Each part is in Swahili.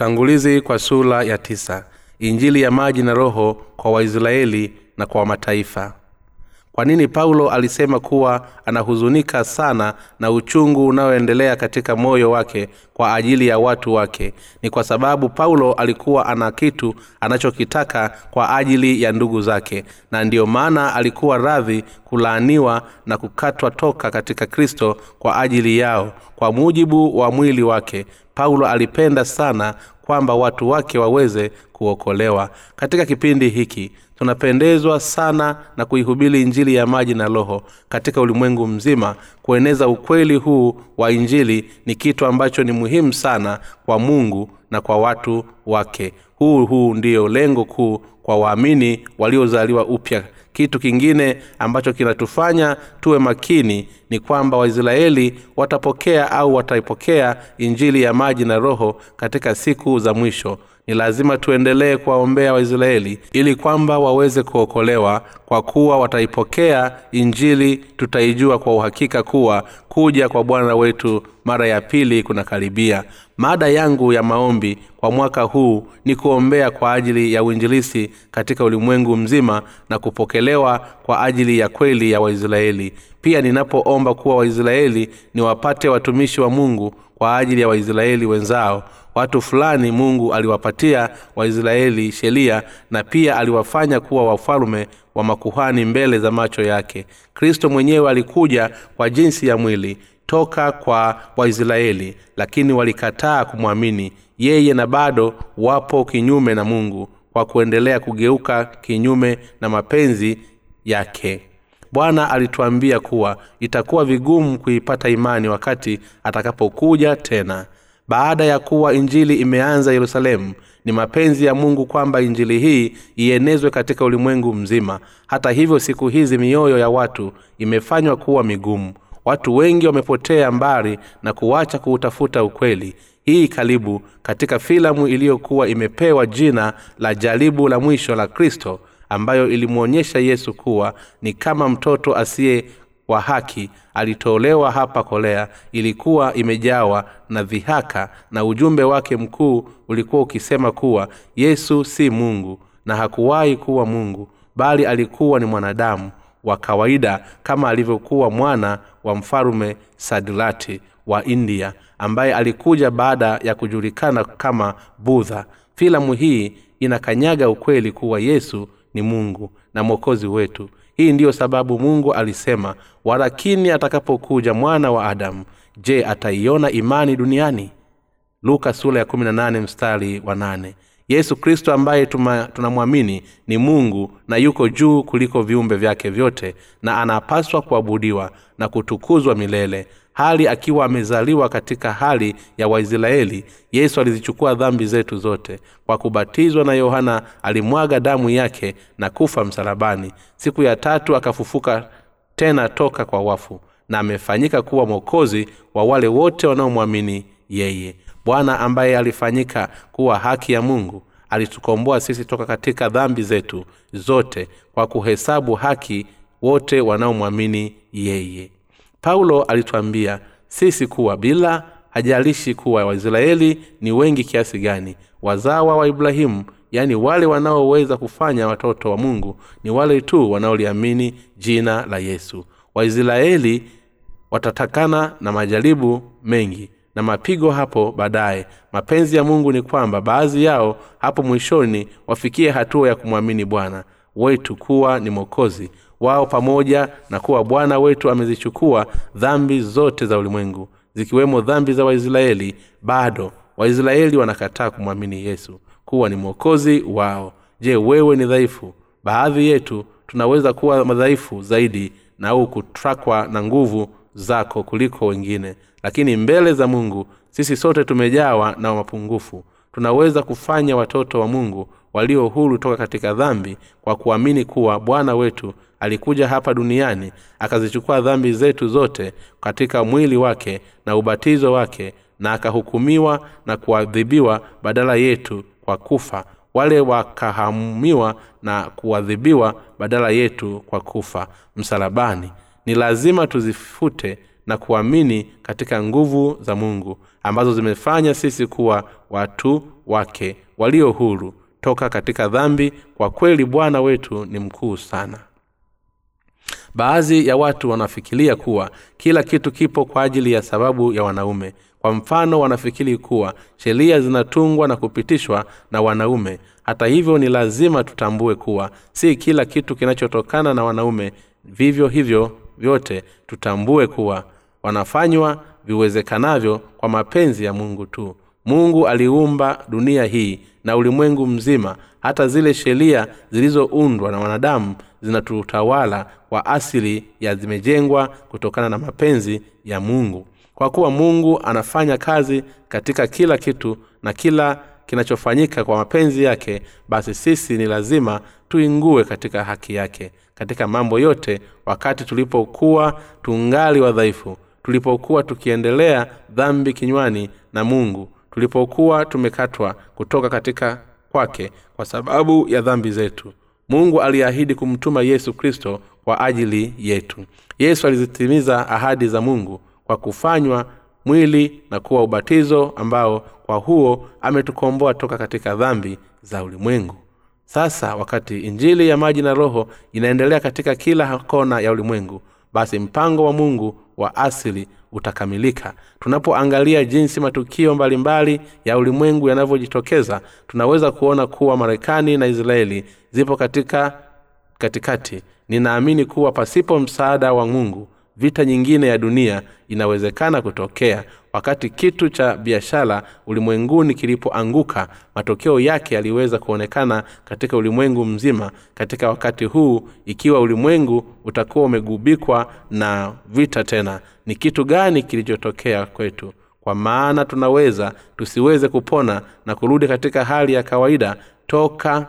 utangulizi kwa sura ya tisa injili ya maji na roho kwa waisraeli na kwa mataifa. Kwa nini paulo alisema kuwa anahuzunika sana na uchungu unaoendelea katika moyo wake kwa ajili ya watu wake? Ni kwa sababu paulo alikuwa ana kitu anachokitaka kwa ajili ya ndugu zake na ndiyo maana alikuwa radhi kulaaniwa na kukatwa toka katika kristo kwa ajili yao kwa mujibu wa mwili wake paulo alipenda sana kwamba watu wake waweze kuokolewa. Katika kipindi hiki tunapendezwa sana na kuihubiri injili ya maji na roho katika ulimwengu mzima. Kueneza ukweli huu wa injili ni kitu ambacho ni muhimu sana kwa mungu na kwa watu wake. Huu huu ndiyo lengo kuu kwa waamini waliozaliwa upya. Kitu kingine ambacho kinatufanya tuwe makini ni kwamba waisraeli watapokea au wataipokea injili ya maji na roho katika siku za mwisho. Ni lazima tuendelee kuwaombea waisraeli ili kwamba waweze kuokolewa kwa kuwa wataipokea injili tutaijua kwa uhakika kuwa kuja kwa bwana wetu mara ya pili kunakaribia. Mada yangu ya maombi kwa mwaka huu ni kuombea kwa ajili ya uinjilisi katika ulimwengu mzima na kupokelewa kwa ajili ya kweli ya waisraeli pia ninapoomba kuwa waisraeli niwapate watumishi wa mungu kwa ajili ya waisraeli wenzao. Watu fulani mungu aliwapatia waisraeli sheria na pia aliwafanya kuwa wafalume wa makuhani mbele za macho yake. Kristo mwenyewe alikuja kwa jinsi ya mwili toka kwa waisraeli lakini walikataa kumwamini. Yeye na bado wapo kinyume na mungu kwa kuendelea kugeuka kinyume na mapenzi yake bwana alituambia kuwa itakuwa vigumu kuipata imani wakati atakapokuja tena. Baada ya kuwa injili imeanza yerusalemu ni mapenzi ya mungu kwamba injili hii ienezwe katika ulimwengu mzima. Hata hivyo siku hizi mioyo ya watu imefanywa kuwa migumu. Watu wengi wamepotea mbali na kuacha kuutafuta ukweli. Hii karibu katika filamu iliyokuwa imepewa jina la jaribu la mwisho la kristo ambayo ilimwonyesha yesu kuwa ni kama mtoto asiye wa haki alitolewa hapa kolea ilikuwa imejawa na dhihaka na ujumbe wake mkuu ulikuwa ukisema kuwa yesu si mungu na hakuwahi kuwa mungu bali alikuwa ni mwanadamu wa kawaida kama alivyokuwa mwana wa mfalume sadilati wa india ambaye alikuja baada ya kujulikana kama budha filamu hii inakanyaga ukweli kuwa yesu ni mungu na mwokozi wetu. Hii ndiyo sababu mungu alisema walakini atakapokuja mwana wa adamu je ataiona imani duniani? Luka sura ya 18 mstari wa 8 yesu kristo ambaye tunamwamini ni mungu na yuko juu kuliko viumbe vyake vyote na anapaswa kuabudiwa na kutukuzwa milele hali akiwa amezaliwa katika hali ya waisraeli yesu alizichukua dhambi zetu zote. Kwa kubatizwa na yohana alimwaga damu yake na kufa msalabani. Siku ya tatu akafufuka tena toka kwa wafu na amefanyika kuwa mwokozi wa wale wote wanaomwamini yeye. Bwana ambaye alifanyika kuwa haki ya mungu alitukomboa sisi toka katika dhambi zetu zote kwa kuhesabu haki wote wanaomwamini yeye paulo alitwambia sisi kuwa bila hajalishi kuwa waisraeli ni wengi kiasi gani. Wazawa wa ibrahimu yaani wale wanaoweza kufanya watoto wa mungu ni wale tu wanaoliamini jina la yesu. Waisraeli watatakana na majaribu mengi na mapigo hapo baadaye. Mapenzi ya mungu ni kwamba baadhi yao hapo mwishoni wafikie hatua ya kumwamini bwana. Wetu kuwa ni mwokozi wao pamoja na kuwa bwana wetu amezichukua dhambi zote za ulimwengu zikiwemo dhambi za waisraeli. Bado waisraeli wanakataa kumwamini yesu kuwa ni mwokozi wao. Je wewe ni dhaifu? Baadhi yetu tunaweza kuwa madhaifu zaidi na au kutrakwa na nguvu zako kuliko wengine. Lakini mbele za mungu sisi sote tumejawa na mapungufu. Tunaweza kufanya watoto wa mungu walio huru toka katika dhambi kwa kuamini kuwa bwana wetu alikuja hapa duniani akazichukua dhambi zetu zote katika mwili wake na ubatizo wake na akahukumiwa na kuadhibiwa badala yetu kwa kufa. Wale wakahamiwa na kuadhibiwa badala yetu kwa kufa. Msalabani. Ni lazima tuzifute na kuamini katika nguvu za mungu ambazo zimefanya sisi kuwa watu wake walio huru. Toka katika dhambi kwa kweli bwana wetu ni mkuu sana baadhi ya watu wanafikiria kuwa kila kitu kipo kwa ajili ya sababu ya wanaume. Kwa mfano wanafikiri kuwa sheria zinatungwa na kupitishwa na wanaume. Hata hivyo ni lazima tutambue kuwa si kila kitu kinachotokana na wanaume. Vivyo hivyo vyote tutambue kuwa wanafanywa viwezekanavyo kwa mapenzi ya mungu tu. Mungu aliumba dunia hii na ulimwengu mzima. Hata zile sheria zilizoundwa na wanadamu zinatutawala kwa asili ya zimejengwa kutokana na mapenzi ya mungu. Kwa kuwa mungu anafanya kazi katika kila kitu na kila kinachofanyika kwa mapenzi yake basi sisi ni lazima tuingue katika haki yake katika mambo yote wakati tulipokuwa tungali wadhaifu tulipokuwa tukiendelea dhambi kinywani na mungu tulipokuwa tumekatwa kutoka katika kwake kwa sababu ya dhambi zetu. Mungu aliahidi kumtuma yesu kristo kwa ajili yetu. Yesu alizitimiza ahadi za mungu kwa kufanywa mwili na kuwa ubatizo ambao kwa huo ametukomboa toka katika dhambi za ulimwengu. Sasa wakati injili ya maji na roho inaendelea katika kila kona ya ulimwengu basi mpango wa mungu wa asili utakamilika. Tunapoangalia jinsi matukio mbalimbali mbali ya ulimwengu yanavyojitokeza tunaweza kuona kuwa marekani na israeli zipo katika katikati. Ninaamini kuwa pasipo msaada wa mungu vita nyingine ya dunia inawezekana kutokea wakati kitu cha biashara ulimwenguni kilipoanguka matokeo yake yaliweza kuonekana katika ulimwengu mzima katika wakati huu ikiwa ulimwengu utakuwa umegubikwa na vita tena. Ni kitu gani kilichotokea kwetu? Kwa maana tunaweza tusiweze kupona na kurudi katika hali ya kawaida toka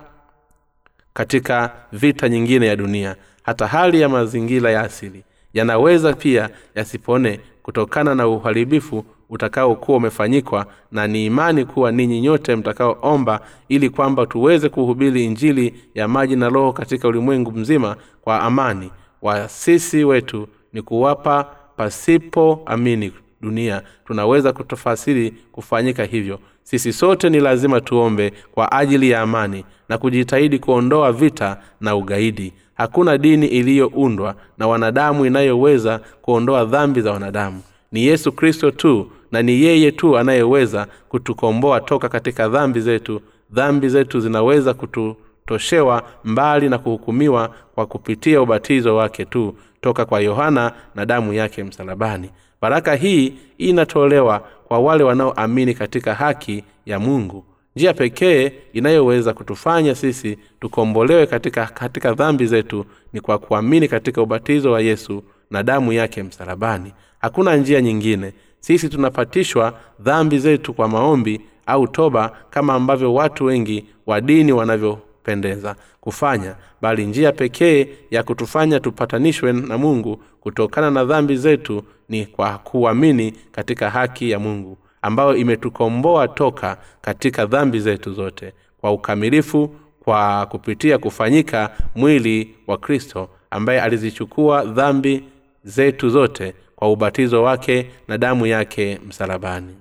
katika vita nyingine ya dunia. Hata hali ya mazingira ya asili yanaweza pia yasipone kutokana na uharibifu utakaokuwa umefanyikwa na ni imani kuwa ninyi nyote mtakaoomba ili kwamba tuweze kuhubiri injili ya maji na roho katika ulimwengu mzima kwa amani. Wasisi wetu ni kuwapa pasipo amini dunia. Tunaweza kutofasiri kufanyika hivyo. Sisi sote ni lazima tuombe kwa ajili ya amani na kujitahidi kuondoa vita na ugaidi hakuna dini iliyoundwa na wanadamu inayoweza kuondoa dhambi za wanadamu. Ni yesu kristo tu na ni yeye tu anayeweza kutukomboa toka katika dhambi zetu. Dhambi zetu zinaweza kututoshewa mbali na kuhukumiwa kwa kupitia ubatizo wake tu toka kwa yohana na damu yake msalabani. Baraka hii inatolewa kwa wale wanaoamini katika haki ya mungu njia pekee inayoweza kutufanya sisi tukombolewe katika, katika dhambi zetu ni kwa kuamini katika ubatizo wa yesu na damu yake msalabani. Hakuna njia nyingine. Sisi tunapatishwa dhambi zetu kwa maombi au toba kama ambavyo watu wengi wa dini wanavyopendeza kufanya bali njia pekee ya kutufanya tupatanishwe na mungu kutokana na dhambi zetu ni kwa kuamini katika haki ya mungu ambayo imetukomboa toka katika dhambi zetu zote kwa ukamilifu kwa kupitia kufanyika mwili wa kristo ambaye alizichukua dhambi zetu zote kwa ubatizo wake na damu yake msalabani.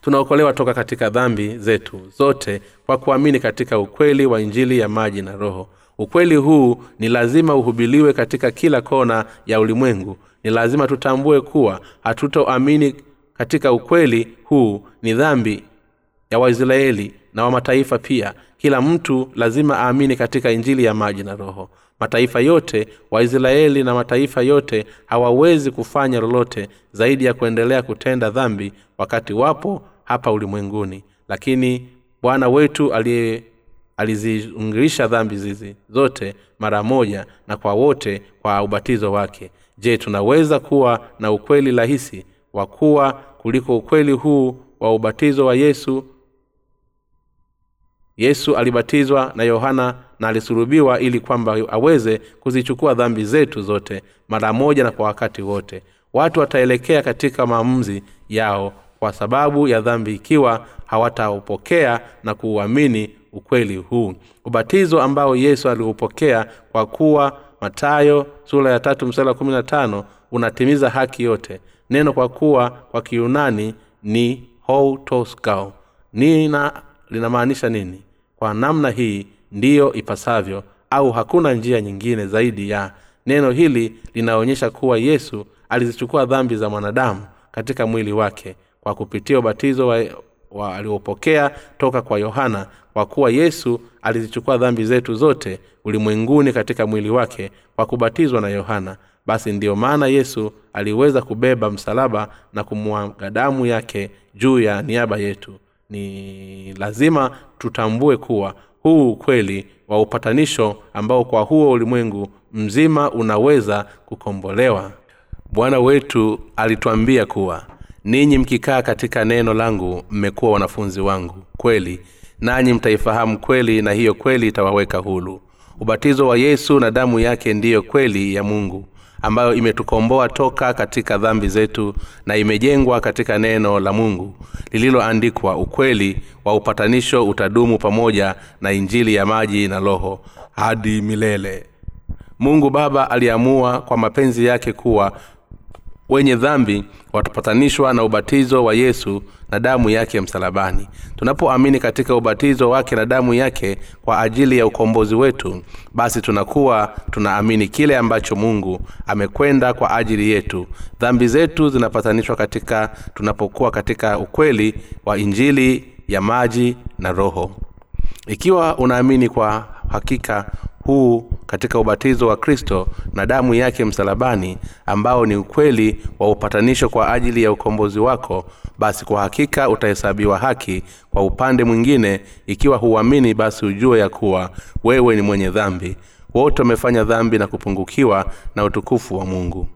Tunaokolewa toka katika dhambi zetu zote kwa kuamini katika ukweli wa injili ya maji na roho. Ukweli huu ni lazima uhubiliwe katika kila kona ya ulimwengu. Ni lazima tutambue kuwa hatutoamini katika ukweli huu ni dhambi ya waisraeli na wa mataifa pia. Kila mtu lazima aamini katika injili ya maji na roho. Mataifa yote waisraeli na mataifa yote hawawezi kufanya lolote zaidi ya kuendelea kutenda dhambi wakati wapo hapa ulimwenguni. Lakini bwana wetu aliye aliziungilisha dhambi zizi zote mara moja na kwa wote kwa ubatizo wake. Je tunaweza kuwa na ukweli rahisi wa kuwa kuliko ukweli huu wa ubatizo wa yesu. Yesu alibatizwa na yohana na alisulubiwa ili kwamba aweze kuzichukua dhambi zetu zote mara moja na kwa wakati wote. Watu wataelekea katika maamuzi yao kwa sababu ya dhambi ikiwa hawataupokea na kuuamini ukweli huu. Ubatizo ambao yesu aliupokea kwa kuwa matayo sura ya tatu msala kumi na tano unatimiza haki yote neno kwa kuwa kwa kiunani ni houtoskao nina linamaanisha nini? Kwa namna hii ndiyo ipasavyo au hakuna njia nyingine zaidi ya neno hili linaonyesha kuwa yesu alizichukua dhambi za mwanadamu katika mwili wake kwa kupitia ubatizo wa, aliopokea toka kwa yohana kwa kuwa yesu alizichukua dhambi zetu zote ulimwenguni katika mwili wake kwa kubatizwa na yohana basi ndiyo maana yesu aliweza kubeba msalaba na kumwaga damu yake juu ya niaba yetu. Ni lazima tutambue kuwa huu ukweli wa upatanisho ambao kwa huo ulimwengu mzima unaweza kukombolewa. Bwana wetu alituambia kuwa ninyi mkikaa katika neno langu mmekuwa wanafunzi wangu. Kweli nanyi mtaifahamu kweli na hiyo kweli itawaweka hulu ubatizo wa yesu na damu yake ndiyo kweli ya mungu ambayo imetukomboa toka katika dhambi zetu na imejengwa katika neno la mungu lililoandikwa ukweli wa upatanisho utadumu pamoja na injili ya maji na roho hadi milele. Mungu baba aliamua kwa mapenzi yake kuwa wenye dhambi watapatanishwa na ubatizo wa yesu na damu yake msalabani. Tunapoamini katika ubatizo wake na damu yake kwa ajili ya ukombozi wetu basi tunakuwa tunaamini kile ambacho mungu amekwenda kwa ajili yetu. Dhambi zetu zinapatanishwa katika tunapokuwa katika ukweli wa injili ya maji na roho. Ikiwa unaamini kwa hakika huu katika ubatizo wa kristo na damu yake msalabani ambao ni ukweli wa upatanisho kwa ajili ya ukombozi wako basi kwa hakika utahesabiwa haki kwa upande mwingine ikiwa huamini basi ujue ya kuwa wewe ni mwenye dhambi. Wote wamefanya dhambi na kupungukiwa na utukufu wa mungu.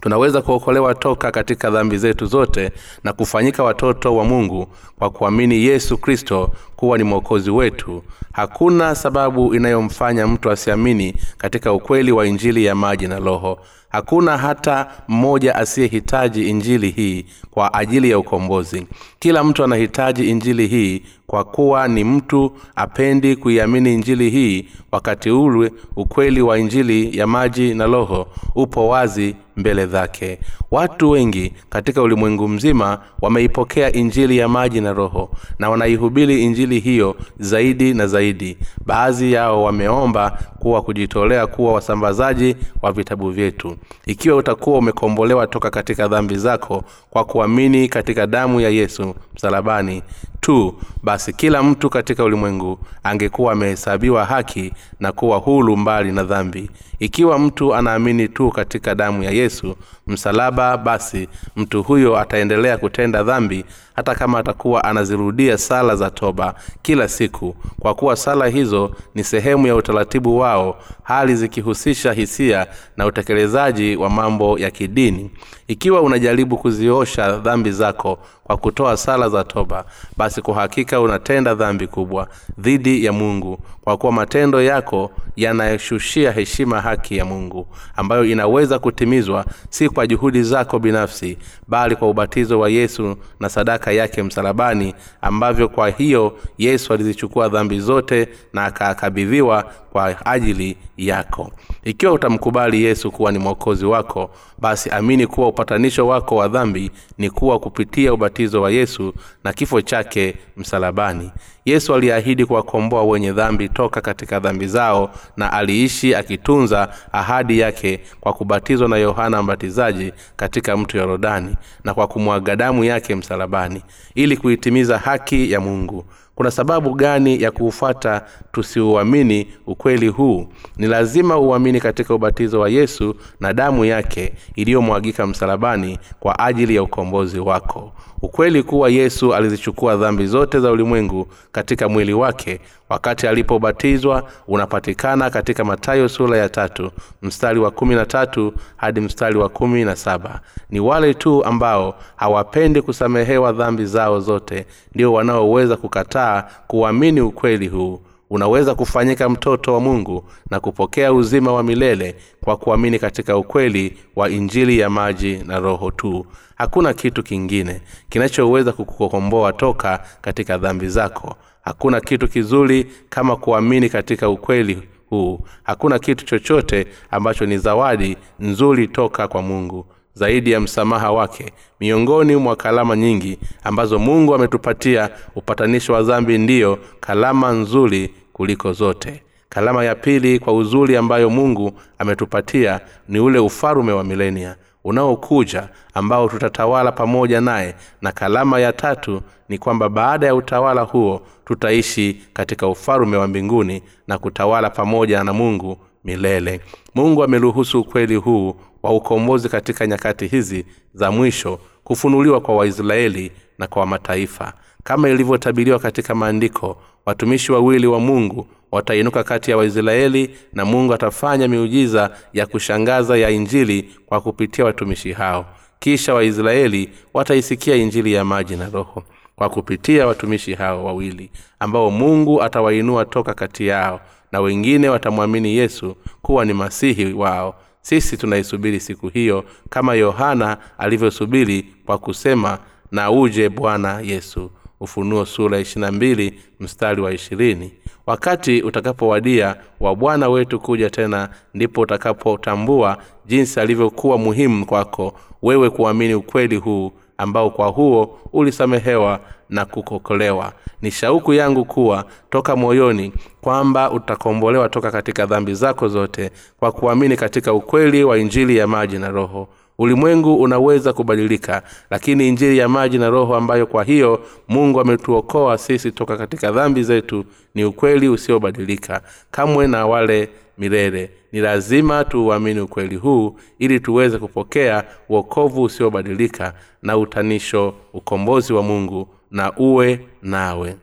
Tunaweza kuokolewa toka katika dhambi zetu zote na kufanyika watoto wa mungu kwa kuamini yesu kristo kuwa ni mwokozi wetu hakuna sababu inayomfanya mtu asiamini katika ukweli wa injili ya maji na roho. Hakuna hata mmoja asiyehitaji injili hii kwa ajili ya ukombozi. Kila mtu anahitaji injili hii kwa kuwa ni mtu apendi kuiamini injili hii wakati ule ukweli wa injili ya maji na roho upo wazi mbele zake. Watu wengi katika ulimwengu mzima wameipokea injili ya maji na roho na wanaihubiri injili hiyo zaidi na zaidi. Baadhi yao wameomba kuwa kujitolea kuwa wasambazaji wa vitabu vyetu. Ikiwa utakuwa umekombolewa toka katika dhambi zako kwa kuamini katika damu ya yesu msalabani tu basi kila mtu katika ulimwengu angekuwa amehesabiwa haki na kuwa hulu mbali na dhambi. Ikiwa mtu anaamini tu katika damu ya yesu msalaba basi mtu huyo ataendelea kutenda dhambi hata kama atakuwa anazirudia sala za toba kila siku. Kwa kuwa sala hizo ni sehemu ya utaratibu wao hali zikihusisha hisia na utekelezaji wa mambo ya kidini. Ikiwa unajaribu kuziosha dhambi zako kwa kutoa sala za toba basi kwa hakika unatenda dhambi kubwa dhidi ya mungu kwa kuwa matendo yako yanayoshushia heshima haki ya mungu ambayo inaweza kutimizwa si kwa juhudi zako binafsi bali kwa ubatizo wa yesu na sadaka yake msalabani ambavyo kwa hiyo yesu alizichukua dhambi zote na akakabidhiwa kwa ajili yako. Ikiwa utamkubali yesu kuwa ni mwokozi wako basi amini kuwa upatanisho wako wa dhambi ni kuwa kupitia ubatizo wa yesu na kifo chake msalabani yesu aliahidi kuwakomboa wenye dhambi toka katika dhambi zao na aliishi akitunza ahadi yake kwa kubatizwa na yohana mbatizaji katika mto yorodani na kwa kumwaga damu yake msalabani ili kuitimiza haki ya mungu kuna sababu gani ya kuufuata tusiuamini ukweli huu? Ni lazima uamini katika ubatizo wa yesu na damu yake iliyomwagika msalabani kwa ajili ya ukombozi wako. Ukweli kuwa yesu alizichukua dhambi zote za ulimwengu katika mwili wake wakati alipobatizwa unapatikana katika matayo sura ya tatu mstari wa kumi na tatu hadi mstari wa kumi na saba. Ni wale tu ambao hawapendi kusamehewa dhambi zao zote ndio wanaoweza kukataa kuamini ukweli huu. Unaweza kufanyika mtoto wa mungu na kupokea uzima wa milele kwa kuamini katika ukweli wa injili ya maji na roho tu. Hakuna kitu kingine kinachoweza kukukomboa toka katika dhambi zako hakuna kitu kizuri kama kuamini katika ukweli huu. Hakuna kitu chochote ambacho ni zawadi nzuri toka kwa mungu. Zaidi ya msamaha wake miongoni mwa kalama nyingi ambazo mungu ametupatia upatanisho wa dhambi ndiyo kalama nzuri kuliko zote. Kalama ya pili kwa uzuri ambayo mungu ametupatia ni ule ufalume wa milenia unaokuja ambao tutatawala pamoja naye. Na kalama ya tatu ni kwamba baada ya utawala huo tutaishi katika ufalume wa mbinguni na kutawala pamoja na mungu milele. Mungu ameruhusu ukweli huu wa ukombozi katika nyakati hizi za mwisho kufunuliwa kwa waisraeli na kwa mataifa. Kama ilivyotabiriwa katika maandiko watumishi wawili wa mungu watainuka kati ya waisraeli na mungu atafanya miujiza ya kushangaza ya injili kwa kupitia watumishi hao. Kisha waisraeli wataisikia injili ya maji na roho kwa kupitia watumishi hao wawili ambao mungu atawainua toka kati yao na wengine watamwamini yesu kuwa ni masihi wao. Sisi tunaisubiri siku hiyo kama yohana alivyosubiri kwa kusema na uje bwana yesu. Ufunuo sura mbili mstari wa ishirini wakati utakapowadia wa bwana wetu kuja tena ndipo utakapotambua jinsi alivyokuwa muhimu kwako wewe kuamini ukweli huu ambao kwa huo ulisamehewa na kukokolewa. Ni shauku yangu kuwa toka moyoni kwamba utakombolewa toka katika dhambi zako zote kwa kuamini katika ukweli wa injili ya maji na roho ulimwengu unaweza kubadilika lakini injili ya maji na roho ambayo kwa hiyo mungu ametuokoa sisi toka katika dhambi zetu ni ukweli usiobadilika kamwe na wale milele. Ni lazima tuuamini ukweli huu ili tuweze kupokea uokovu usiobadilika na utanisho ukombozi wa mungu na uwe nawe.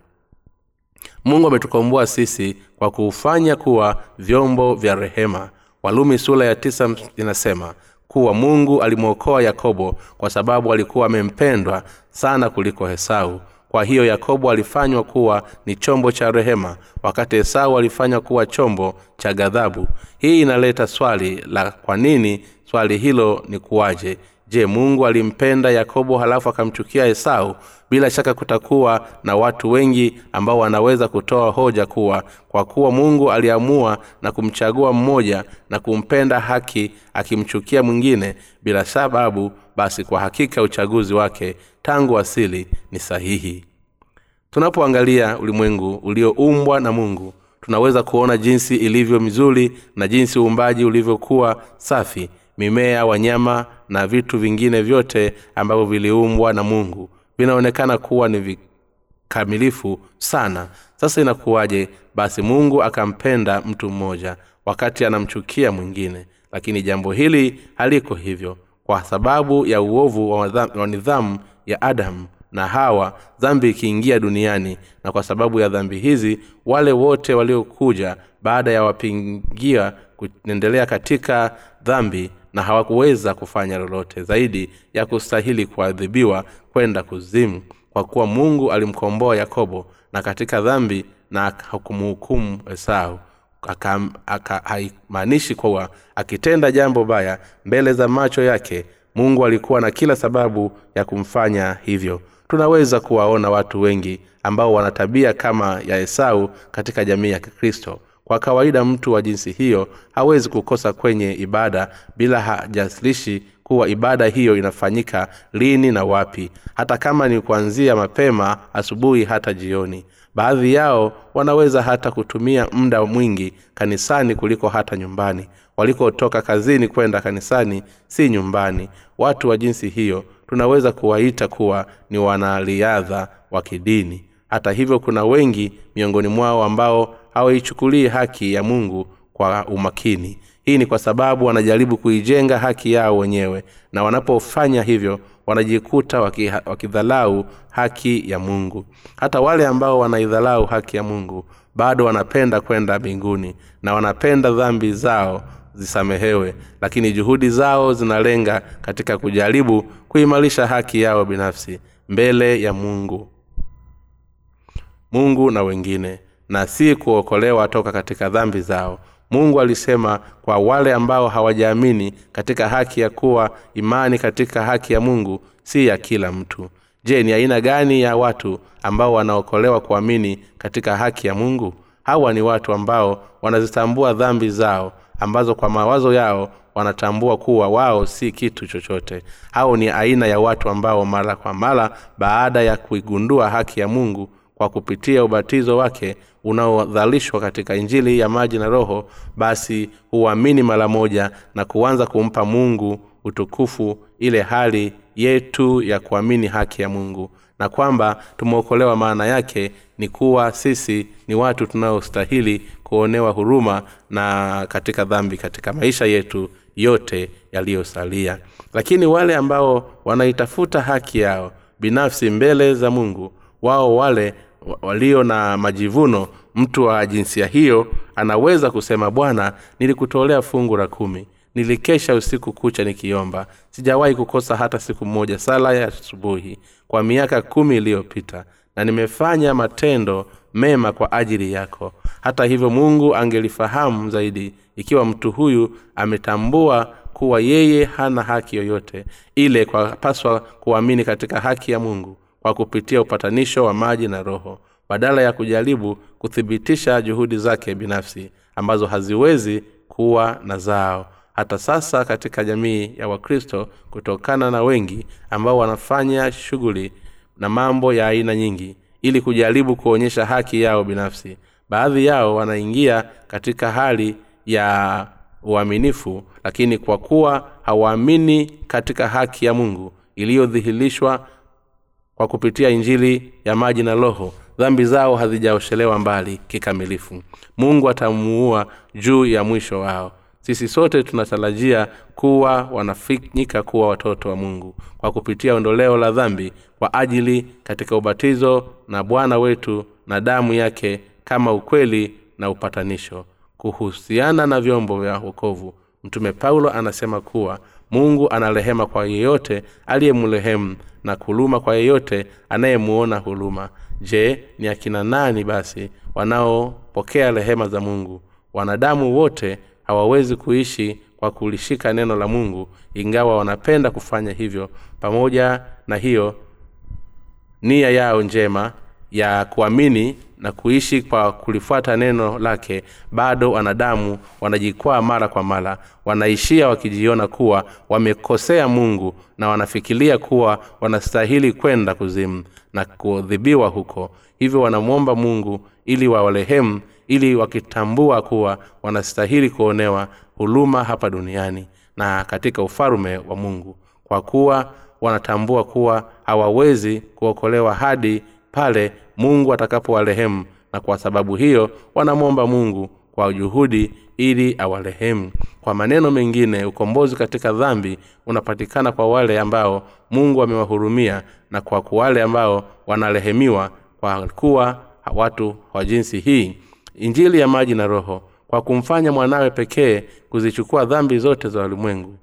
Mungu ametukomboa sisi kwa kuufanya kuwa vyombo vya rehema. Walumi sura ya tisa inasema kuwa mungu alimwokoa yakobo kwa sababu alikuwa amempendwa sana kuliko hesau kwa hiyo yakobo alifanywa kuwa ni chombo cha rehema wakati esau alifanywa kuwa chombo cha ghadhabu. Hii inaleta swali la kwa nini swali hilo ni kuwaje je mungu alimpenda yakobo halafu akamchukia esau? Bila shaka kutakuwa na watu wengi ambao wanaweza kutoa hoja kuwa kwa kuwa mungu aliamua na kumchagua mmoja na kumpenda haki akimchukia mwingine bila sababu basi kwa hakika uchaguzi wake tangu asili ni sahihi. Tunapoangalia ulimwengu ulioumbwa na mungu tunaweza kuona jinsi ilivyo mizuri na jinsi uumbaji ulivyokuwa safi mimea wanyama na vitu vingine vyote ambavyo viliumbwa na mungu. Vinaonekana kuwa ni vikamilifu sana. Sasa inakuwaje? Basi mungu akampenda mtu mmoja wakati anamchukia mwingine. Lakini jambo hili haliko hivyo. Kwa sababu ya uovu wa nidhamu ya adamu na hawa dhambi ikiingia duniani. Na kwa sababu ya dhambi hizi wale wote waliokuja baada ya wapingia kuendelea katika dhambi na hawakuweza kufanya lolote zaidi ya kustahili kuadhibiwa kwenda kuzimu kwa kuwa mungu alimkomboa yakobo na katika dhambi na hakumhukumu esau. Haimaanishi kuwa akitenda jambo baya mbele za macho yake mungu alikuwa na kila sababu ya kumfanya hivyo. Tunaweza kuwaona watu wengi ambao wana tabia kama ya esau katika jamii ya kikristo kwa kawaida mtu wa jinsi hiyo hawezi kukosa kwenye ibada bila hajasilishi kuwa ibada hiyo inafanyika lini na wapi. Hata kama ni kuanzia mapema asubuhi hata jioni. Baadhi yao wanaweza hata kutumia muda mwingi kanisani kuliko hata nyumbani. Walikotoka kazini kwenda kanisani si nyumbani. Watu wa jinsi hiyo tunaweza kuwaita kuwa ni wanariadha wa kidini. Hata hivyo kuna wengi miongoni mwao ambao hawaichukulii haki ya mungu kwa umakini. Hii ni kwa sababu wanajaribu kuijenga haki yao wenyewe na wanapofanya hivyo wanajikuta wakidhalau haki ya mungu. Hata wale ambao wanaidhalau haki ya mungu bado wanapenda kwenda mbinguni na wanapenda dhambi zao zisamehewe lakini juhudi zao zinalenga katika kujaribu kuimarisha haki yao binafsi mbele ya mungu. Mungu na wengine na si kuokolewa toka katika dhambi zao. Mungu alisema kwa wale ambao hawajaamini katika haki ya kuwa imani katika haki ya mungu si ya kila mtu. Je ni aina gani ya watu ambao wanaokolewa kuamini katika haki ya mungu? Hawa ni watu ambao wanazitambua dhambi zao ambazo kwa mawazo yao wanatambua kuwa wao si kitu chochote. Hao ni aina ya watu ambao mara kwa mara baada ya kuigundua haki ya mungu kwa kupitia ubatizo wake unaodhalishwa katika injili ya maji na roho basi huamini mara moja na kuanza kumpa mungu utukufu ile hali yetu ya kuamini haki ya mungu. Na kwamba tumeokolewa maana yake ni kuwa sisi ni watu tunaostahili kuonewa huruma na katika dhambi katika maisha yetu yote yaliyosalia. Lakini wale ambao wanaitafuta haki yao binafsi mbele za mungu wao wale walio na majivuno mtu wa jinsia hiyo anaweza kusema bwana nilikutolea fungu la kumi nilikesha usiku kucha nikiomba sijawahi kukosa hata siku moja sala ya asubuhi kwa miaka kumi iliyopita na nimefanya matendo mema kwa ajili yako. Hata hivyo mungu angelifahamu zaidi ikiwa mtu huyu ametambua kuwa yeye hana haki yoyote ile kwapaswa kuamini katika haki ya mungu kwa kupitia upatanisho wa maji na roho badala ya kujaribu kuthibitisha juhudi zake binafsi ambazo haziwezi kuwa na zao. Hata sasa katika jamii ya wakristo kutokana na wengi ambao wanafanya shughuli na mambo ya aina nyingi ili kujaribu kuonyesha haki yao binafsi baadhi yao wanaingia katika hali ya uaminifu lakini kwa kuwa hawaamini katika haki ya mungu iliyodhihirishwa kwa kupitia injili ya maji na roho dhambi zao hazijaoshelewa mbali kikamilifu. Mungu atamuua juu ya mwisho wao. Sisi sote tunatarajia kuwa wanafanyika kuwa watoto wa mungu kwa kupitia ondoleo la dhambi kwa ajili katika ubatizo na bwana wetu na damu yake kama ukweli na upatanisho. Kuhusiana na vyombo vya wokovu mtume paulo anasema kuwa mungu ana rehema kwa yeyote aliyemrehemu na kuluma kwa yeyote anayemuona huluma je ni akina nani basi wanaopokea rehema za mungu? Wanadamu wote hawawezi kuishi kwa kulishika neno la mungu ingawa wanapenda kufanya hivyo. Pamoja na hiyo nia yao njema ya kuamini na kuishi kwa kulifuata neno lake bado wanadamu wanajikwaa mara kwa mara wanaishia wakijiona kuwa wamekosea mungu na wanafikiria kuwa wanastahili kwenda kuzimu na kuadhibiwa huko. Hivyo wanamwomba mungu ili wawarehemu ili wakitambua kuwa wanastahili kuonewa huluma hapa duniani na katika ufalume wa mungu. Kwa kuwa wanatambua kuwa hawawezi kuokolewa hadi pale mungu atakapowarehemu na kwa sababu hiyo wanamwomba mungu kwa juhudi ili awarehemu kwa maneno mengine ukombozi katika dhambi unapatikana kwa wale ambao mungu amewahurumia na kwa wale ambao wanarehemiwa kwa kuwa watu wa jinsi hii. Injili ya maji na roho kwa kumfanya mwanawe pekee kuzichukua dhambi zote za ulimwengu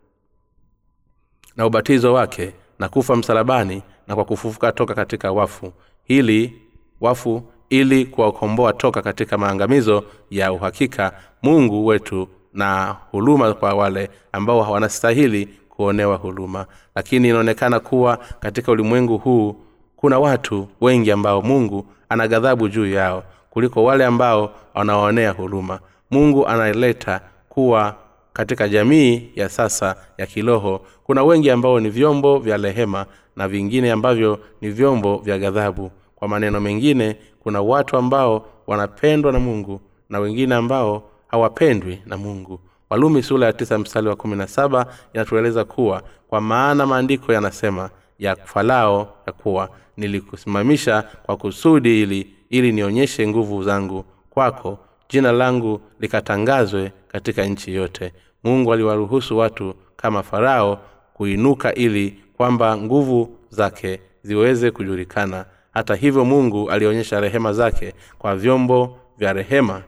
na ubatizo wake na kufa msalabani na kwa kufufuka toka katika wafu. Hili wafu ili kuwakomboa toka katika maangamizo ya uhakika mungu wetu na huluma kwa wale ambao wanastahili kuonewa huluma lakini inaonekana kuwa katika ulimwengu huu kuna watu wengi ambao mungu ana ghadhabu juu yao kuliko wale ambao wanawaonea huruma. Mungu analeta kuwa katika jamii ya sasa ya kiroho kuna wengi ambao ni vyombo vya rehema na vingine ambavyo ni vyombo vya ghadhabu kwa maneno mengine kuna watu ambao wanapendwa na mungu na wengine ambao hawapendwi na mungu. Walumi sula ya tisa mstari wa kumi na saba inatueleza kuwa kwa maana maandiko yanasema ya falao ya kuwa nilikusimamisha kwa kusudi ili ili nionyeshe nguvu zangu kwako jina langu likatangazwe katika nchi yote. Mungu aliwaruhusu watu kama farao kuinuka ili kwamba nguvu zake ziweze kujulikana hata hivyo mungu alionyesha rehema zake kwa vyombo vya rehema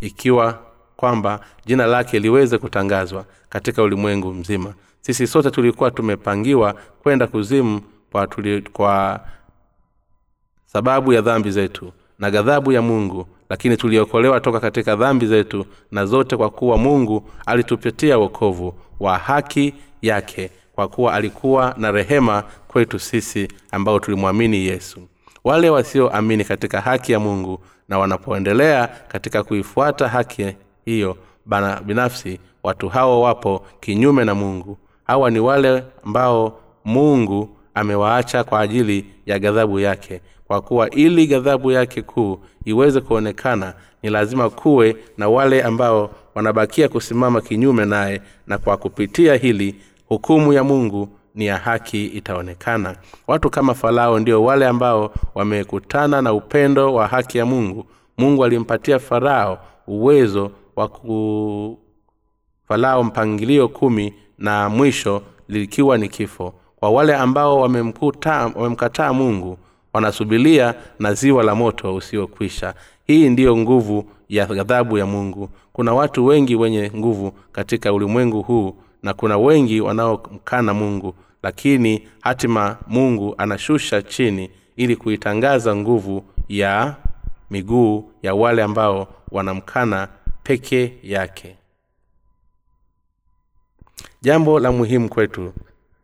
ikiwa kwamba jina lake liweze kutangazwa katika ulimwengu mzima. Sisi sote tulikuwa tumepangiwa kwenda kuzimu kwa, tuli, kwa sababu ya dhambi zetu na ghadhabu ya mungu lakini tuliokolewa toka katika dhambi zetu na zote kwa kuwa mungu alitupatia wokovu wa haki yake kwa kuwa alikuwa na rehema kwetu sisi ambao tulimwamini yesu. Wale wasioamini katika haki ya mungu na wanapoendelea katika kuifuata haki hiyo bana binafsi watu hao wapo kinyume na mungu. Hawa ni wale ambao mungu amewaacha kwa ajili ya ghadhabu yake. Kwa kuwa ili ghadhabu yake kuu iweze kuonekana ni lazima kuwe na wale ambao wanabakia kusimama kinyume naye na kwa kupitia hili hukumu ya mungu ni ya haki itaonekana. Watu kama farao ndio wale ambao wamekutana na upendo wa haki ya mungu. Mungu alimpatia farao uwezo wa farao mpangilio kumi na mwisho likiwa ni kifo. Kwa wale ambao wamemkataa mungu wanasubilia na ziwa la moto usiokwisha. Hii ndiyo nguvu ya ghadhabu ya mungu. Kuna watu wengi wenye nguvu katika ulimwengu huu na kuna wengi wanaomkana mungu lakini hatima mungu anashusha chini ili kuitangaza nguvu ya miguu ya wale ambao wanamkana peke yake. Jambo la muhimu kwetu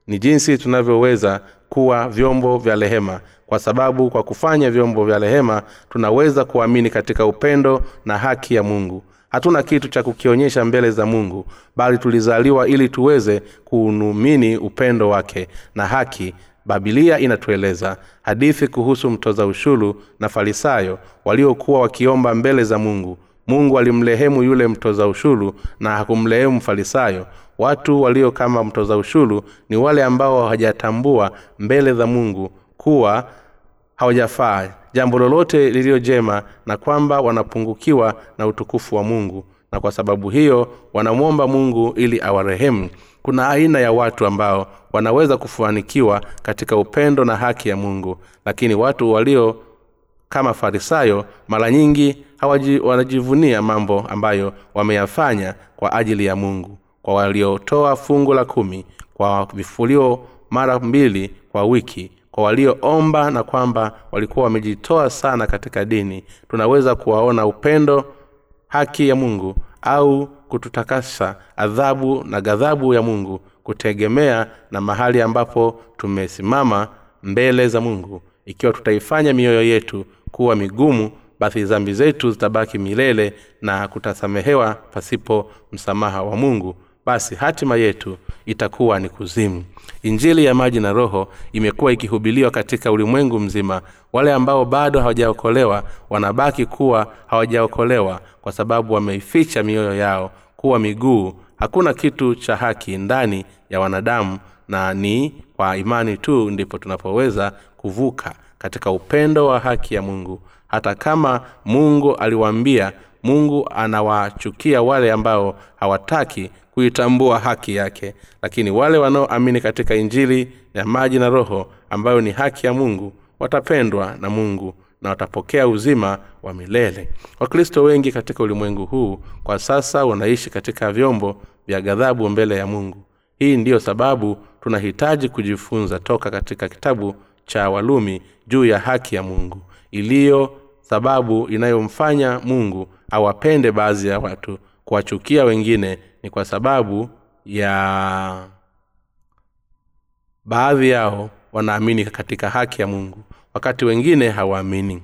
ni jinsi tunavyoweza kuwa vyombo vya rehema. Kwa sababu kwa kufanya vyombo vya rehema tunaweza kuamini katika upendo na haki ya mungu hatuna kitu cha kukionyesha mbele za mungu bali tulizaliwa ili tuweze kuunumini upendo wake na haki. Babilia inatueleza hadithi kuhusu mtoza ushuru na farisayo waliokuwa wakiomba mbele za mungu. Mungu alimrehemu yule mtoza ushuru na hakumrehemu farisayo. Watu walio kama mtoza ushuru ni wale ambao hawajatambua mbele za mungu kuwa hawajafaa jambo lolote liliyo jema na kwamba wanapungukiwa na utukufu wa mungu. Na kwa sababu hiyo wanamwomba mungu ili awarehemu. Kuna aina ya watu ambao wanaweza kufanikiwa katika upendo na haki ya mungu. Lakini watu walio kama farisayo mara nyingi hawaji, wanajivunia mambo ambayo wameyafanya kwa ajili ya mungu. Kwa waliotoa fungu la kumi kwa vifulio mara mbili kwa wiki walioomba na kwamba walikuwa wamejitoa sana katika dini tunaweza kuwaona upendo haki ya mungu au kututakasa adhabu na ghadhabu ya mungu kutegemea na mahali ambapo tumesimama mbele za mungu. Ikiwa tutaifanya mioyo yetu kuwa migumu basi dhambi zetu zitabaki milele na kutasamehewa pasipo msamaha wa mungu basi hatima yetu itakuwa ni kuzimu. Injili ya maji na roho imekuwa ikihubiliwa katika ulimwengu mzima. Wale ambao bado hawajaokolewa wanabaki kuwa hawajaokolewa kwa sababu wameificha mioyo yao kuwa miguu. Hakuna kitu cha haki ndani ya wanadamu na ni kwa imani tu ndipo tunapoweza kuvuka katika upendo wa haki ya mungu. Hata kama mungu aliwaambia mungu anawachukia wale ambao hawataki kuitambua haki yake. Lakini wale wanaoamini katika injili ya maji na roho ambayo ni haki ya mungu watapendwa na mungu na watapokea uzima wa milele. Wakristo wengi katika ulimwengu huu kwa sasa wanaishi katika vyombo vya ghadhabu mbele ya mungu. Hii ndiyo sababu tunahitaji kujifunza toka katika kitabu cha walumi juu ya haki ya mungu. Iliyo sababu inayomfanya mungu awapende baadhi ya watu kuwachukia wengine ni kwa sababu ya baadhi yao wanaamini katika haki ya mungu wakati wengine hawaamini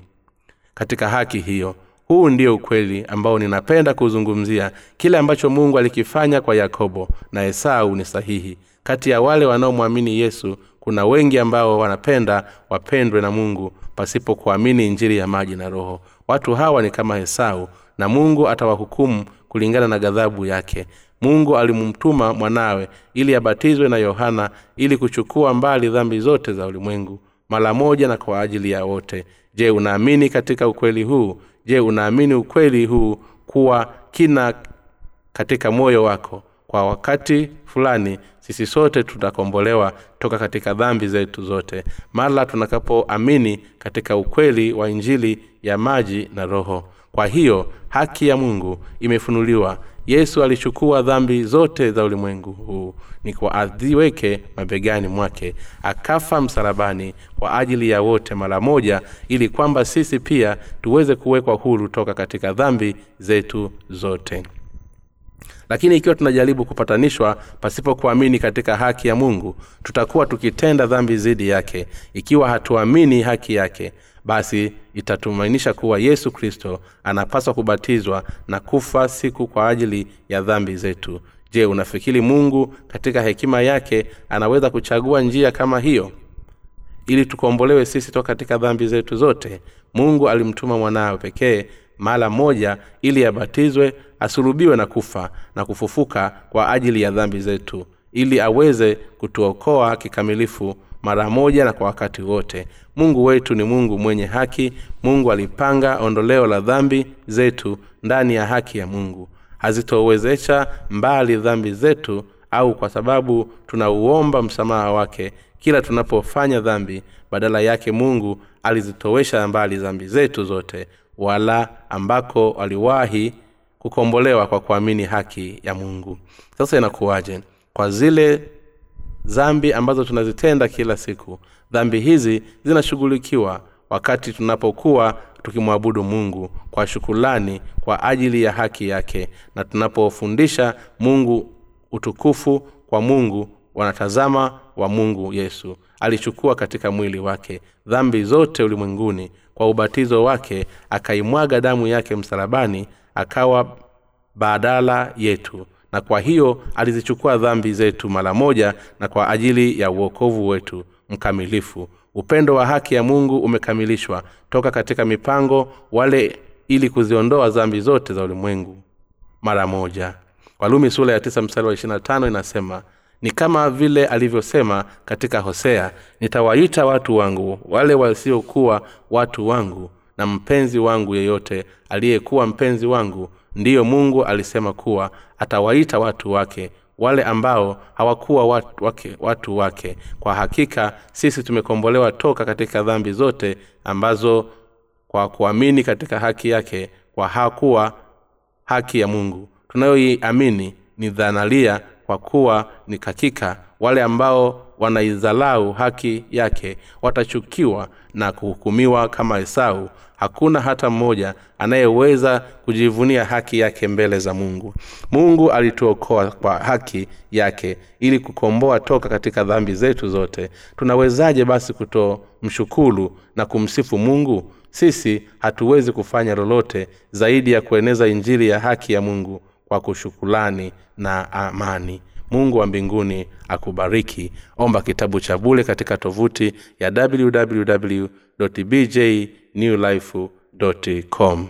katika haki hiyo. Huu ndio ukweli ambao ninapenda kuzungumzia. Kile ambacho mungu alikifanya kwa yakobo na esau ni sahihi. Kati ya wale wanaomwamini yesu kuna wengi ambao wanapenda wapendwe na mungu pasipo kuamini injiri ya maji na roho. Watu hawa ni kama esau na mungu atawahukumu kulingana na ghadhabu yake mungu alimtuma mwanawe ili abatizwe na yohana ili kuchukua mbali dhambi zote za ulimwengu mara moja na kwa ajili ya wote. Je unaamini katika ukweli huu? Je unaamini ukweli huu kuwa kina katika moyo wako? Kwa wakati fulani sisi sote tutakombolewa toka katika dhambi zetu zote mara tunakapoamini katika ukweli wa injili ya maji na roho. Kwa hiyo haki ya mungu imefunuliwa yesu alichukua dhambi zote za ulimwengu huu ni kwa adhiweke mabegani mwake akafa msalabani kwa ajili ya wote mara moja ili kwamba sisi pia tuweze kuwekwa huru toka katika dhambi zetu zote lakini ikiwa tunajaribu kupatanishwa pasipo kuamini katika haki ya mungu tutakuwa tukitenda dhambi zidi yake. Ikiwa hatuamini haki yake basi itatumainisha kuwa yesu kristo anapaswa kubatizwa na kufa siku kwa ajili ya dhambi zetu. Je unafikiri mungu katika hekima yake anaweza kuchagua njia kama hiyo? Ili tukombolewe sisi toka katika dhambi zetu zote mungu alimtuma mwanawe pekee mara moja ili abatizwe asulubiwe na kufa na kufufuka kwa ajili ya dhambi zetu ili aweze kutuokoa kikamilifu mara moja na kwa wakati wote. Mungu wetu ni mungu mwenye haki. Mungu alipanga ondoleo la dhambi zetu ndani ya haki ya mungu. Hazitowezesha mbali dhambi zetu au kwa sababu tunauomba msamaha wake kila tunapofanya dhambi badala yake mungu alizitowesha mbali dhambi zetu zote wala ambako waliwahi kukombolewa kwa kuamini haki ya mungu. Sasa inakuwaje? Kwa zile dhambi ambazo tunazitenda kila siku dhambi hizi zinashughulikiwa wakati tunapokuwa tukimwabudu mungu kwa shukulani kwa ajili ya haki yake na tunapofundisha mungu utukufu kwa mungu wanatazama wa mungu yesu. Alichukua katika mwili wake dhambi zote ulimwenguni kwa ubatizo wake akaimwaga damu yake msalabani akawa badala yetu. Na kwa hiyo alizichukua dhambi zetu mara moja na kwa ajili ya uokovu wetu mkamilifu. Upendo wa haki ya mungu umekamilishwa toka katika mipango wale ili kuziondoa dhambi zote za ulimwengu mara moja. Walumi sura ya tisa mstari wa ishirina tano inasema ni kama vile alivyosema katika hosea nitawaita watu wangu wale wasiokuwa watu wangu na mpenzi wangu yeyote aliyekuwa mpenzi wangu ndiyo mungu alisema kuwa atawaita watu wake wale ambao hawakuwa watu wake, watu wake. Kwa hakika sisi tumekombolewa toka katika dhambi zote ambazo kwa kuamini katika haki yake kwa hakuwa haki ya mungu. Tunayoiamini ni dhanalia kwa kuwa ni hakika wale ambao wanaizalau haki yake watachukiwa na kuhukumiwa kama esau. Hakuna hata mmoja anayeweza kujivunia haki yake mbele za mungu. Mungu alituokoa kwa haki yake ili kukomboa toka katika dhambi zetu zote. Tunawezaje basi kutomshukuru na kumsifu mungu? Sisi hatuwezi kufanya lolote zaidi ya kueneza injili ya haki ya mungu kwa kushukulani na amani mungu wa mbinguni akubariki. Omba kitabu cha bule katika tovuti ya www bj newlife com